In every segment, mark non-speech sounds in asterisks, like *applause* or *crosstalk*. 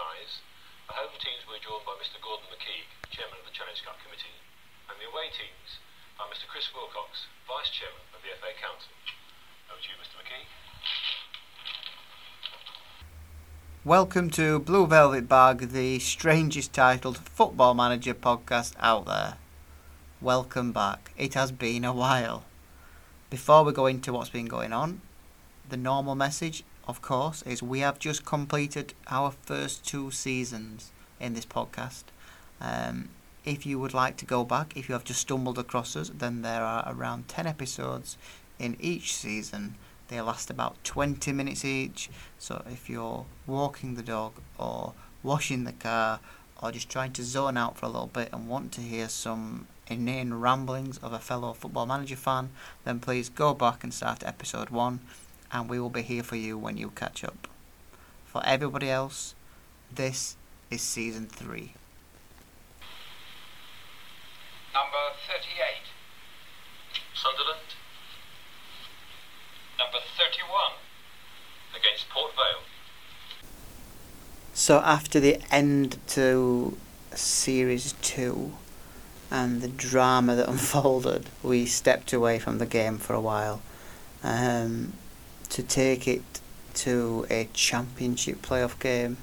ties, the home teams were joined by Mr Gordon McKeague, Chairman of the Challenge Cup Committee, and the away teams by Mr Chris Wilcox, Vice Chairman of the FA Council. Over to you, Mr McKeague. Welcome to Blue Velvet Bag, the strangest titled football manager podcast out there. Welcome back. It has been a while. Before we go into what's been going on, the normal message, of course, is we have just completed our first two seasons in this podcast. Um, if you would like to go back, if you have just stumbled across us, then there are around 10 episodes in each season they last about 20 minutes each. So if you're walking the dog or washing the car or just trying to zone out for a little bit and want to hear some inane ramblings of a fellow football manager fan, then please go back and start episode 1 and we will be here for you when you catch up. For everybody else, this is season 3. Number 38. Sunderland Number 31. against Port Vale. So after the end to series 2 and the drama that *laughs* unfolded, we stepped away from the game for a while um, to take it to a championship playoff game,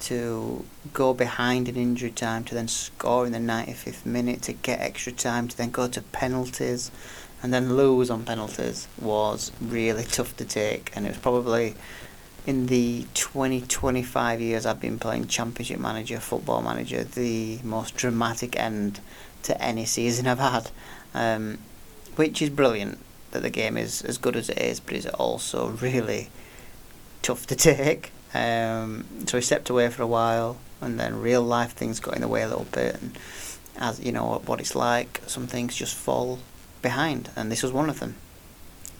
to go behind in injury time, to then score in the 95th minute, to get extra time, to then go to penalties, and then lose on penalties was really tough to take. And it was probably in the 20 25 years I've been playing Championship Manager, Football Manager, the most dramatic end to any season I've had. Um, which is brilliant that the game is as good as it is, but it's also *laughs* really tough to take. Um, so we stepped away for a while, and then real life things got in the way a little bit. And as you know what it's like, some things just fall behind, and this was one of them.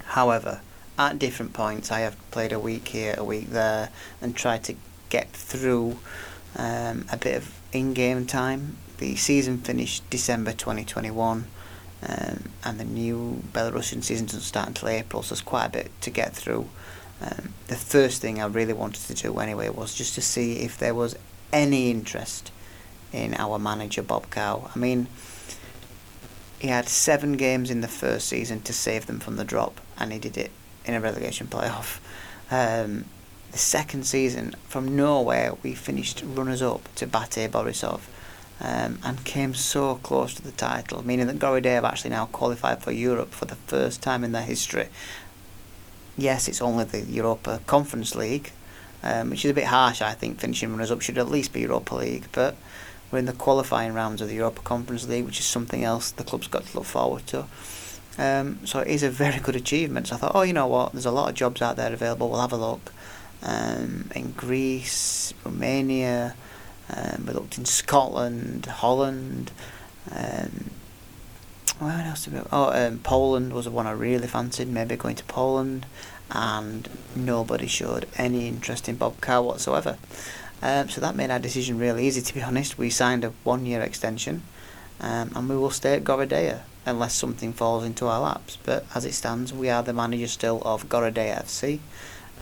However, at different points, I have played a week here, a week there, and tried to get through um, a bit of in-game time. The season finished December 2021, um, and the new Belarusian season doesn't start until April, so there's quite a bit to get through. Um, the first thing I really wanted to do anyway was just to see if there was any interest in our manager Bob Cow. I mean, he had seven games in the first season to save them from the drop, and he did it in a relegation playoff. Um, the second season, from nowhere, we finished runners up to Bate Borisov um, and came so close to the title, meaning that Gorodeya have actually now qualified for Europe for the first time in their history. Yes, it's only the Europa Conference League, um, which is a bit harsh, I think. Finishing runners up should at least be Europa League, but we're in the qualifying rounds of the Europa Conference League, which is something else the club's got to look forward to. Um, so it is a very good achievement. So I thought, oh, you know what? There's a lot of jobs out there available. We'll have a look. Um, in Greece, Romania, um, we looked in Scotland, Holland. Um, where else did we? Oh, um, Poland was the one I really fancied. Maybe going to Poland, and nobody showed any interest in Bob Carr whatsoever. Um, so that made our decision really easy. To be honest, we signed a one-year extension, um, and we will stay at Gorodeya unless something falls into our laps. But as it stands, we are the manager still of Gorodeya FC,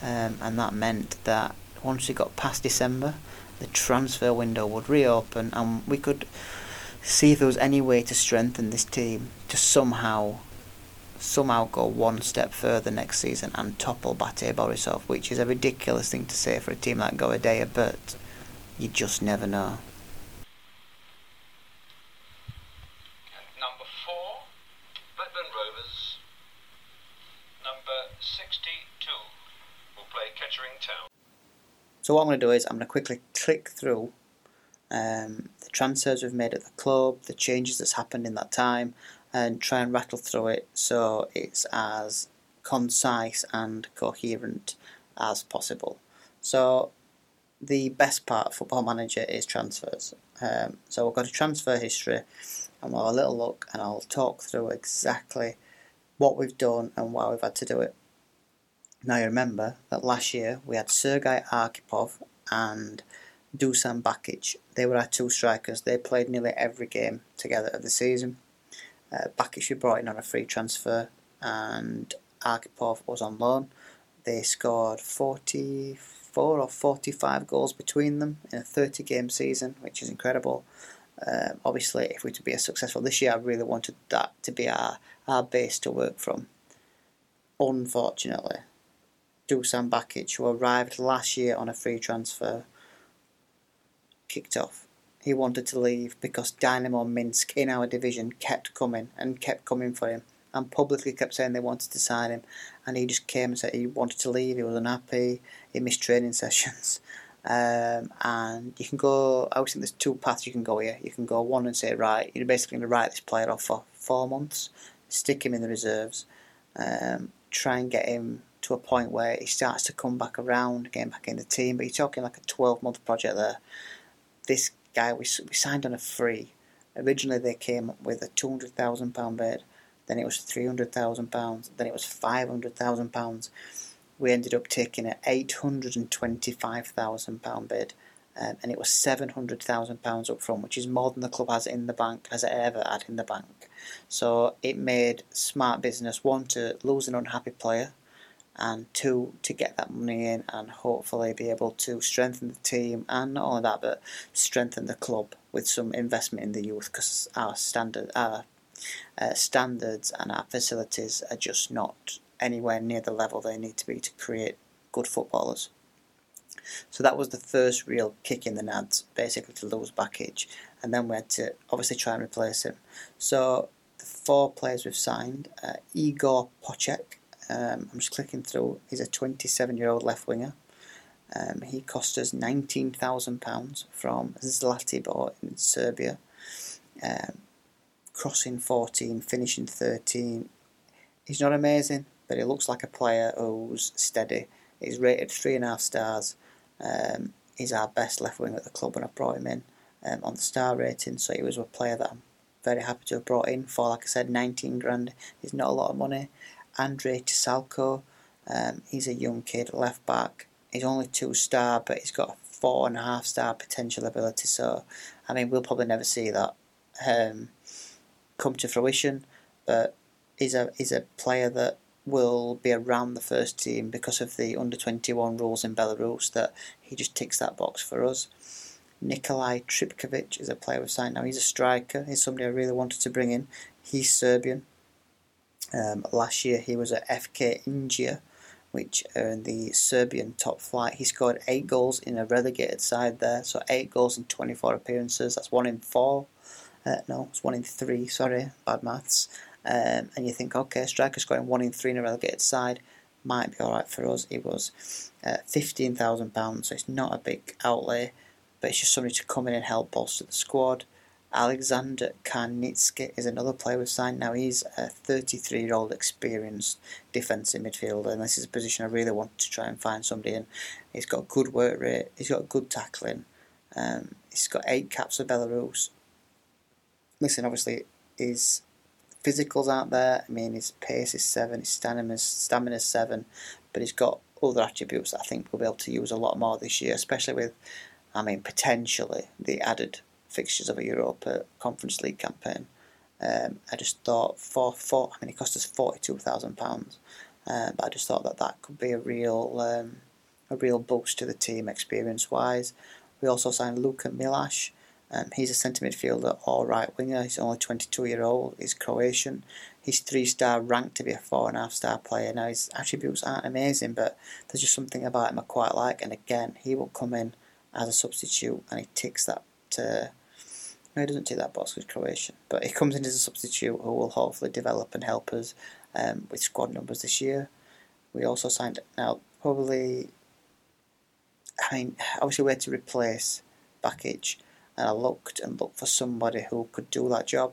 um, and that meant that once we got past December, the transfer window would reopen, and we could see if there was any way to strengthen this team to somehow somehow go one step further next season and topple Bate Borisov, which is a ridiculous thing to say for a team like Gorodeya, but you just never know. And number 4. Blackburn Rovers Number 62. will play Kettering Town. So what I'm going to do is I'm going to quickly click through um, the transfers we've made at the club, the changes that's happened in that time, and try and rattle through it so it's as concise and coherent as possible. So the best part of Football Manager is transfers. Um, so we've got a transfer history, and we'll have a little look, and I'll talk through exactly what we've done and why we've had to do it. Now you remember that last year we had Sergei Arkhipov and Dusan Bakic. They were our two strikers. They played nearly every game together of the season. Uh, Bakic we brought in on a free transfer, and Arkhipov was on loan. They scored 44 or 45 goals between them in a 30 game season, which is incredible. Um, obviously, if we're to be as successful this year, I really wanted that to be our, our base to work from. Unfortunately, Dusan Bakic, who arrived last year on a free transfer, kicked off. He wanted to leave because Dynamo Minsk in our division kept coming and kept coming for him and publicly kept saying they wanted to sign him. And he just came and said he wanted to leave, he was unhappy, he missed training *laughs* sessions. Um, and you can go, I always think there's two paths you can go here. You can go one and say, right, you're basically going to write this player off for four months, stick him in the reserves, um, try and get him to a point where he starts to come back around, getting back in the team. But you're talking like a 12 month project there. This guy, we, we signed on a free. Originally, they came up with a £200,000 bid, then it was £300,000, then it was £500,000 we ended up taking an £825,000 bid. Um, and it was £700,000 up front, which is more than the club has in the bank, has ever had in the bank. So it made smart business, one, to lose an unhappy player, and two, to get that money in and hopefully be able to strengthen the team, and not only that, but strengthen the club with some investment in the youth, because our standard, our uh, standards and our facilities are just not anywhere near the level they need to be to create good footballers. So that was the first real kick in the nads, basically to lose Bakic, and then we had to obviously try and replace him. So the four players we've signed, uh, Igor Pocek, um, I'm just clicking through, he's a 27 year old left winger. Um, he cost us £19,000 from Zlatibor in Serbia. Um, crossing 14, finishing 13. He's not amazing, but he looks like a player who's steady. He's rated three and a half stars. Um, he's our best left wing at the club, and I brought him in um, on the star rating. So he was a player that I'm very happy to have brought in for, like I said, 19 grand. He's not a lot of money. Andre Tisalko, um, he's a young kid, left back. He's only two star, but he's got a four and a half star potential ability. So, I mean, we'll probably never see that um, come to fruition. But he's a he's a player that will be around the first team because of the under 21 rules in Belarus that he just ticks that box for us. Nikolai Tripkovic is a player we've signed now. He's a striker. He's somebody I really wanted to bring in. He's Serbian. Um, last year he was at FK Inđija, which earned the Serbian top flight. He scored eight goals in a relegated side there, so eight goals in 24 appearances. That's one in four. Uh, no, it's one in three. Sorry, bad maths um, and you think, okay, striker scoring one in three in a relegated side might be alright for us. It was uh, £15,000, so it's not a big outlay, but it's just somebody to come in and help bolster the squad. Alexander Karnitsky is another player we've signed now. He's a 33 year old experienced defensive midfielder, and this is a position I really want to try and find somebody in. He's got good work rate, he's got good tackling, um, he's got eight caps for Belarus. Listen, obviously, he's physicals are out there. I mean, his pace is seven, his stamina stamina seven, but he's got other attributes that I think we'll be able to use a lot more this year, especially with, I mean, potentially the added fixtures of a Europa Conference League campaign. Um, I just thought for four, I mean, it cost us forty two thousand pounds, um, but I just thought that that could be a real um, a real boost to the team experience wise. We also signed Luka Milash, um, he's a centre midfielder or right winger. He's only 22 year old. He's Croatian. He's three star, ranked to be a four and a half star player. Now his attributes aren't amazing, but there's just something about him I quite like. And again, he will come in as a substitute, and he ticks that. To, no, he doesn't tick that box with Croatia, but he comes in as a substitute who will hopefully develop and help us um, with squad numbers this year. We also signed now probably. I mean, obviously we had to replace Bakic and I looked and looked for somebody who could do that job.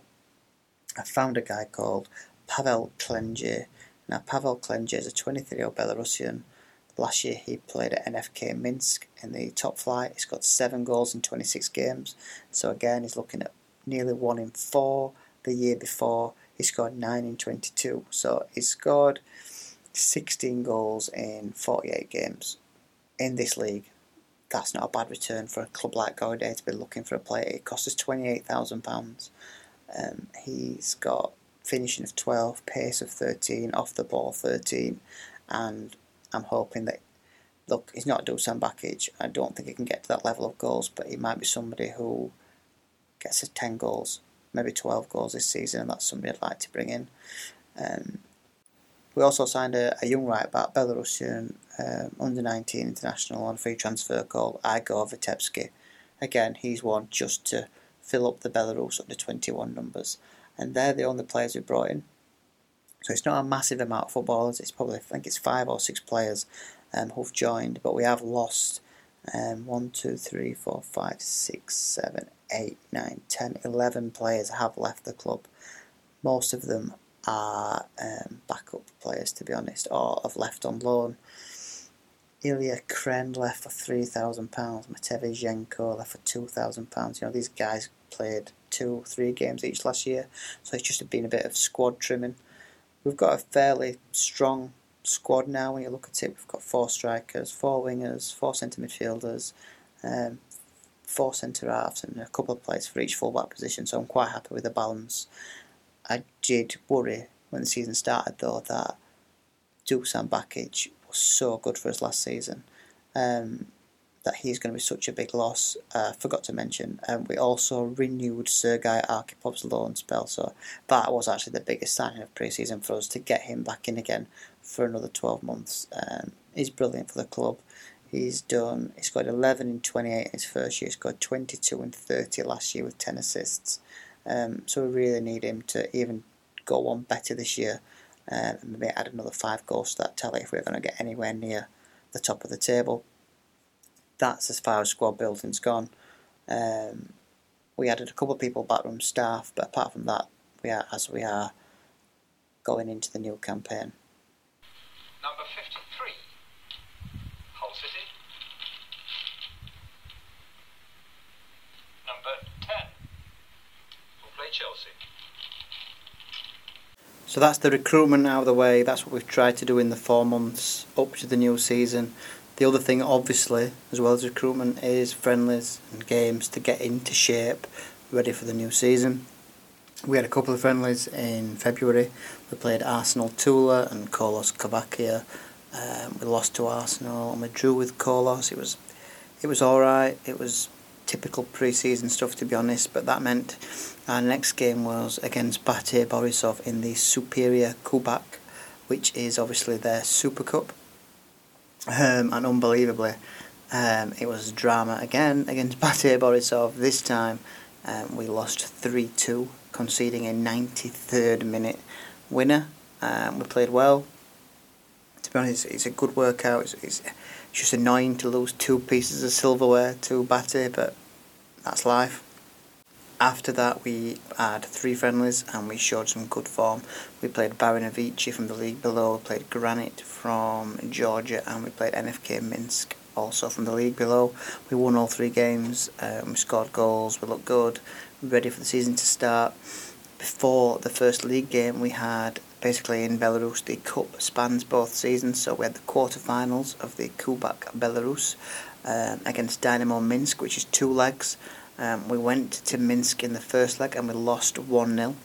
I found a guy called Pavel Klenje. Now, Pavel Klenje is a 23 year old Belarusian. Last year, he played at NFK Minsk in the top flight. He's got seven goals in 26 games. So, again, he's looking at nearly one in four. The year before, he scored nine in 22. So, he scored 16 goals in 48 games in this league that's not a bad return for a club like Gaudet to be looking for a player. It cost us £28,000. Um, he's got finishing of 12, pace of 13, off the ball 13, and I'm hoping that look, he's not a Dusan Bakic. I don't think he can get to that level of goals, but he might be somebody who gets us 10 goals, maybe 12 goals this season, and that's somebody I'd like to bring in. Um, we also signed a, a young right back, Belarusian um, under 19 international on a free transfer called Igor Vitebsky. Again, he's one just to fill up the Belarus under 21 numbers, and they're the only players we brought in. So it's not a massive amount of footballers. It's probably I think it's five or six players um, who've joined, but we have lost um, one, two, three, four, five, six, seven, eight, nine, ten, eleven players have left the club. Most of them are um, backup players, to be honest, or have left on loan. Ilya Kren left for three thousand pounds. Matevej Zhenko left for two thousand pounds. You know these guys played two, three games each last year, so it's just been a bit of squad trimming. We've got a fairly strong squad now. When you look at it, we've got four strikers, four wingers, four centre midfielders, um, four centre halves, and a couple of players for each fullback position. So I'm quite happy with the balance. I did worry when the season started though that Dusan Bakic was so good for us last season. Um, that he's going to be such a big loss. Uh, forgot to mention, um, we also renewed Sergei Arkhipov's loan spell, so that was actually the biggest signing of pre-season for us to get him back in again for another 12 months. Um, he's brilliant for the club. He's done. He scored 11 in 28 in his first year. He's got 22 in 30 last year with 10 assists. Um, so we really need him to even go on better this year, um, and maybe add another five goals to that tally if we're going to get anywhere near the top of the table that's as far as squad building's gone. Um, we added a couple of people backroom staff, but apart from that, we are as we are going into the new campaign. Number 53, Hull City. Number 10, We'll play Chelsea. So that's the recruitment out of the way. That's what we've tried to do in the four months up to the new season. The other thing, obviously, as well as recruitment, is friendlies and games to get into shape, ready for the new season. We had a couple of friendlies in February. We played Arsenal Tula and Kolos Slovakia. Um, we lost to Arsenal and we drew with Kolos. It was, it was all right. It was typical pre-season stuff to be honest, but that meant our next game was against Bate Borisov in the Superior Kubak, which is obviously their Super Cup um, and unbelievably, um, it was drama again against *laughs* Bate Borisov. This time, um, we lost 3 2, conceding a 93rd minute winner. Um, we played well. To be honest, it's a good workout. It's, it's, just annoying to lose two pieces of silverware to Bate, but that's life. After that, we had three friendlies and we showed some good form. We played Baranovichi from the league below, we played Granite from Georgia, and we played NFK Minsk also from the league below. We won all three games, um, we scored goals, we looked good, ready for the season to start. Before the first league game, we had basically in Belarus the cup spans both seasons, so we had the quarterfinals of the Kubak Belarus um, against Dynamo Minsk, which is two legs. Um, we went to Minsk in the first leg and we lost 1 0.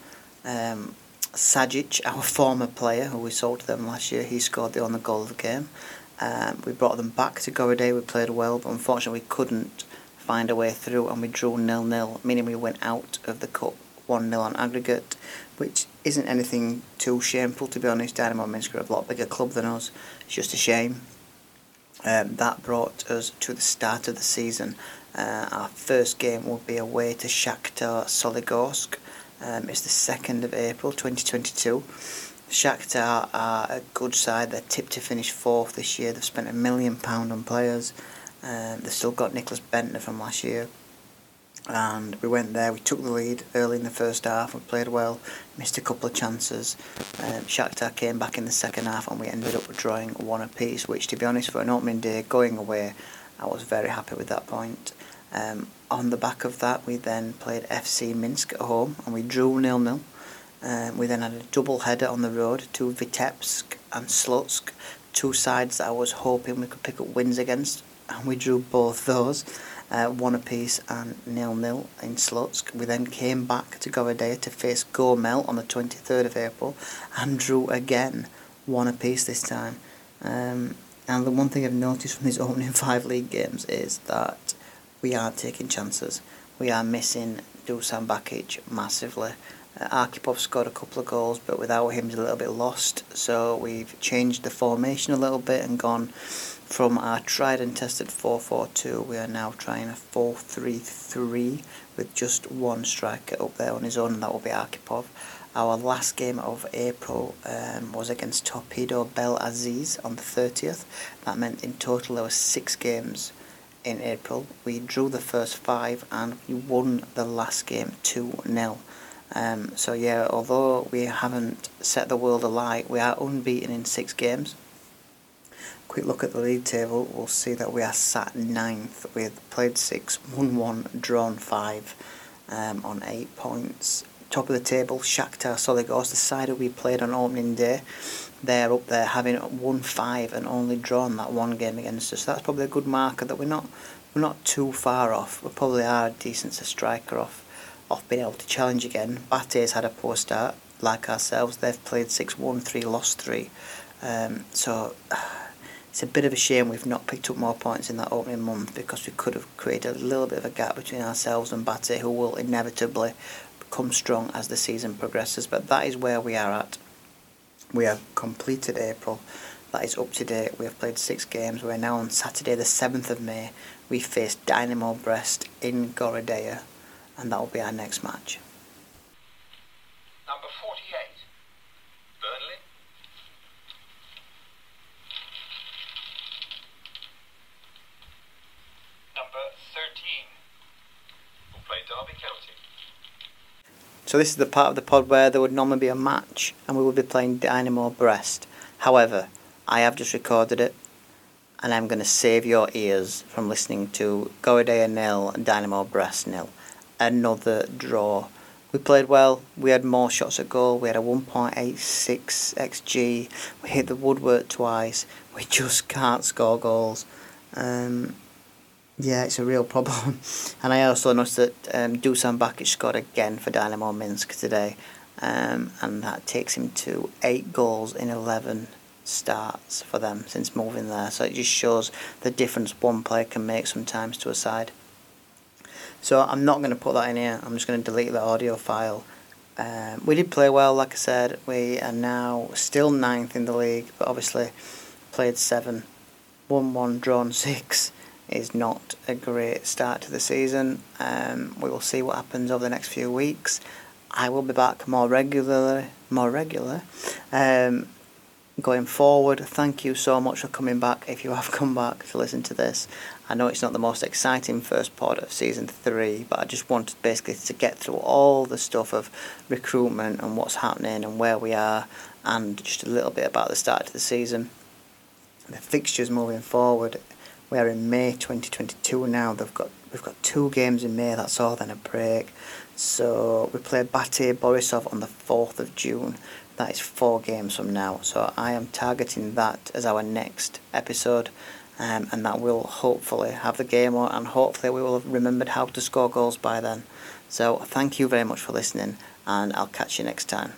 Um, Bakic, our *laughs* former player who we sold to them last year, he scored the only goal of the game. Um, we brought them back to Gorodeya, we played well, but unfortunately we couldn't find a way through and we drew nil nil, meaning we went out of the cup 1 0 on aggregate, which isn't anything too shameful to be honest. Dynamo Minsk are a lot bigger club than us, it's just a shame. Um, that brought us to the start of the season uh, our first game will be away to Shakhtar Soligorsk. Um, it's the 2nd of April 2022. Shakhtar are a good side. They're tipped to finish fourth this year. They've spent a million pound on players. Um, they've still got Nicklas Bendtner from last year. And we went there. We took the lead early in the first half. We played well. Missed a couple of chances. Um, Shakhtar came back in the second half, and we ended up drawing one apiece. Which, to be honest, for an opening day going away, I was very happy with that point. Um, on the back of that, we then played FC Minsk at home and we drew nil nil. Um, we then had a double header on the road to Vitebsk and Slutsk, two sides that I was hoping we could pick up wins against, and we drew both those, uh, one apiece and nil nil in Slutsk. We then came back to Gorodeya to face Gomel on the 23rd of April and drew again, one apiece this time. Um, And the one thing I've noticed from these *laughs* opening five league games is that we are taking chances. We are missing Dusan Bakic massively. Uh, Arkhipov scored a couple of goals, but without him, he's a little bit lost. So we've changed the formation a little bit and gone from our tried and tested 4-4-2. We are now trying a 4-3-3 with just one striker up there on his own, and that will be Arkhipov. Our last game of April um, was against Torpedo Bel Aziz on the 30th. That meant in total there were six games in April. We drew the first five and we won the last game 2 0. Um, so, yeah, although we haven't set the world alight, we are unbeaten in six games. Quick look at the league table, we'll see that we are sat ninth with played six, won one, drawn five um, on eight points. Top of the table, Shakhtar Soligorsk, the side that we played on opening day. They're up there having won five and only drawn that one game against us. That's probably a good marker that we're not we're not too far off. We probably are a decent striker off off being able to challenge again. Bate's had a poor start, like ourselves. They've played 6 1 3, lost 3. Um, so *sighs* it's a bit of a shame we've not picked up more points in that opening month because we could have created a little bit of a gap between ourselves and Bate, who will inevitably become strong as the season progresses. But that is where we are at. We have completed April. That is up to date. We have played six games. We're now on Saturday, the 7th of May. We face Dynamo Brest in Gorodeya, and that will be our next match. Number 48. Burnley. Number 13. We'll play Derby County. So this is the part of the pod where there would normally be a match and we would be playing Dynamo Brest. However, I have just recorded it and I'm going to save your ears from listening to Gorodeya nil and Dynamo Brest nil. Another draw. We played well. We had more shots at goal. We had a 1.86 xg. We hit the woodwork twice. We just can't score goals. Um, yeah, it's a real problem. *laughs* and I also noticed that um, Dusan Bakic scored again for Dynamo Minsk today. Um, and that takes him to 8 goals in 11 starts for them since moving there. So it just shows the difference one player can make sometimes to a side. So I'm not going to put that in here. I'm just going to delete the audio file. Um, we did play well, like I said. We are now still ninth in the league, but obviously played seven, won one, drawn *laughs* six is not a great start to the season. Um, we will see what happens over the next few weeks. I will be back more regularly, more regular, um, going forward. Thank you so much for coming back. If you have *laughs* come back to listen to this, I know it's not the most exciting first part of season three, but I just wanted basically to get through all the stuff of recruitment and what's happening and where we are, and just a little bit about the start of the season. The fixtures moving forward we're in May 2022 now. They've got we've got two games in May. That's all. Then a break. So we play Bate Borisov on the 4th of June. That is four games from now. So I am targeting that as our next episode. Um, and that will hopefully have the game on, and hopefully we will have remembered how to score goals by then. So thank you very much for listening, and I'll catch you next time.